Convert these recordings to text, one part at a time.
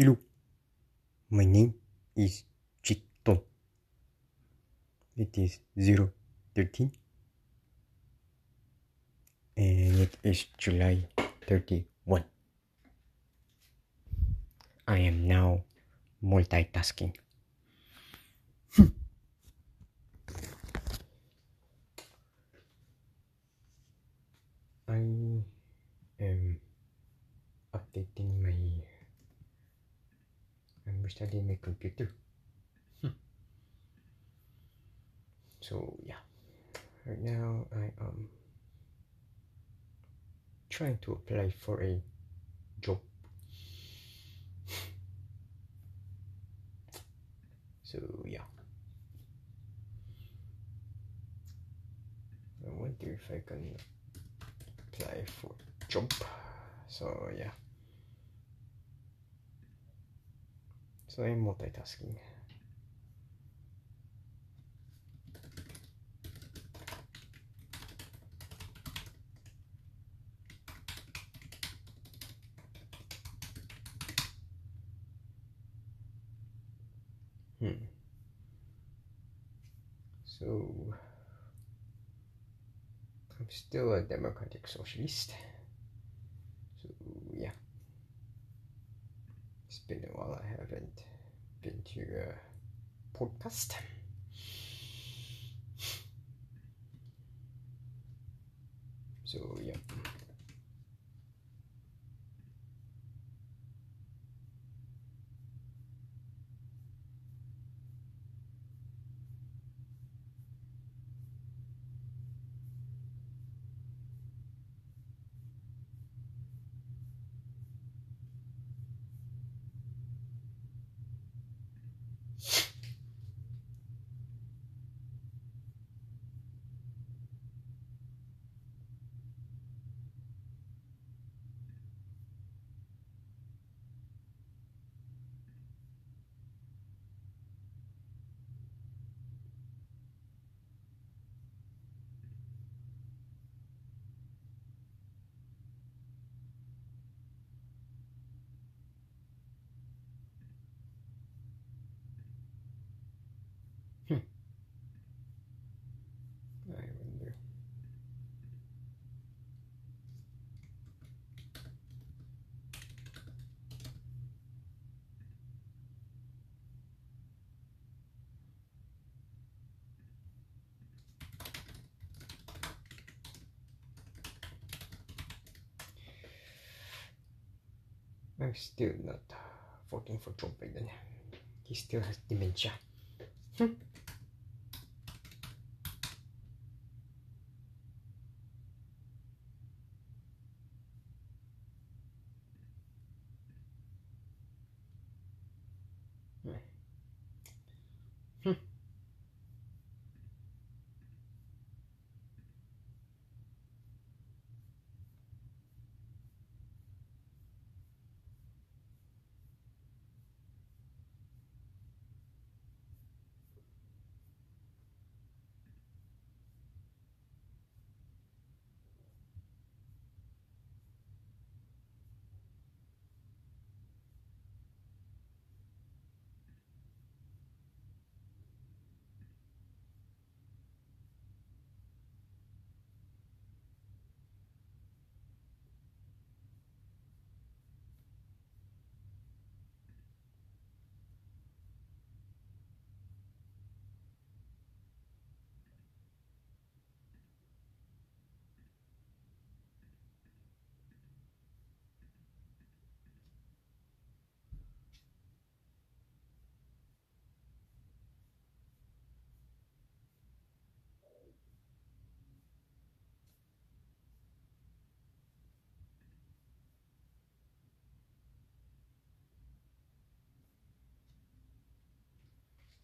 Hello, my name is Chito. It is 013 and it is July 31. I am now multitasking. I am updating restarting my computer. Hmm. so yeah. Right now I am trying to apply for a job. so yeah. I wonder if I can apply for job. So yeah. So I'm multitasking. Hmm. So I'm still a democratic socialist. So yeah. It's been a while I haven't been to a podcast. So yeah. I wonder. I'm still not uh, voting for Joe eh, Biden. He still has dementia. Hmm.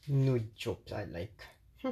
No jobs I like. Hmm.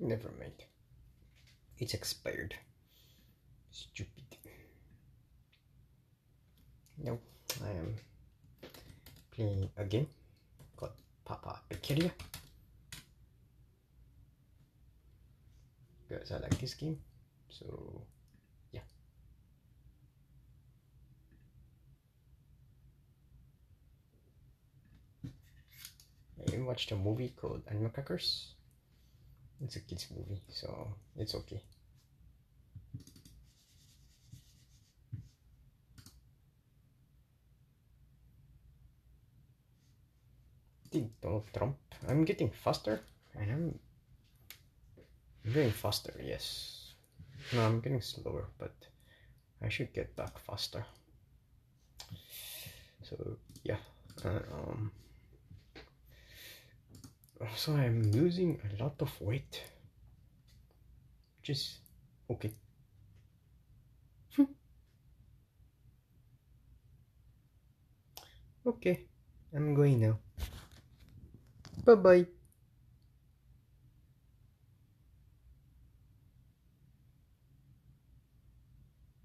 Never mind. It's expired. Stupid. Now I am playing a game called Papa Bakeria. Because I like this game. So yeah. I watched a movie called Animal Crackers. It's a kids movie, so it's okay. Donald Trump. I'm getting faster, and I'm getting faster. Yes. No, I'm getting slower, but I should get back faster. So yeah. Uh, um. So I'm losing a lot of weight, which is okay. Hmm. okay, I'm going now. Bye bye.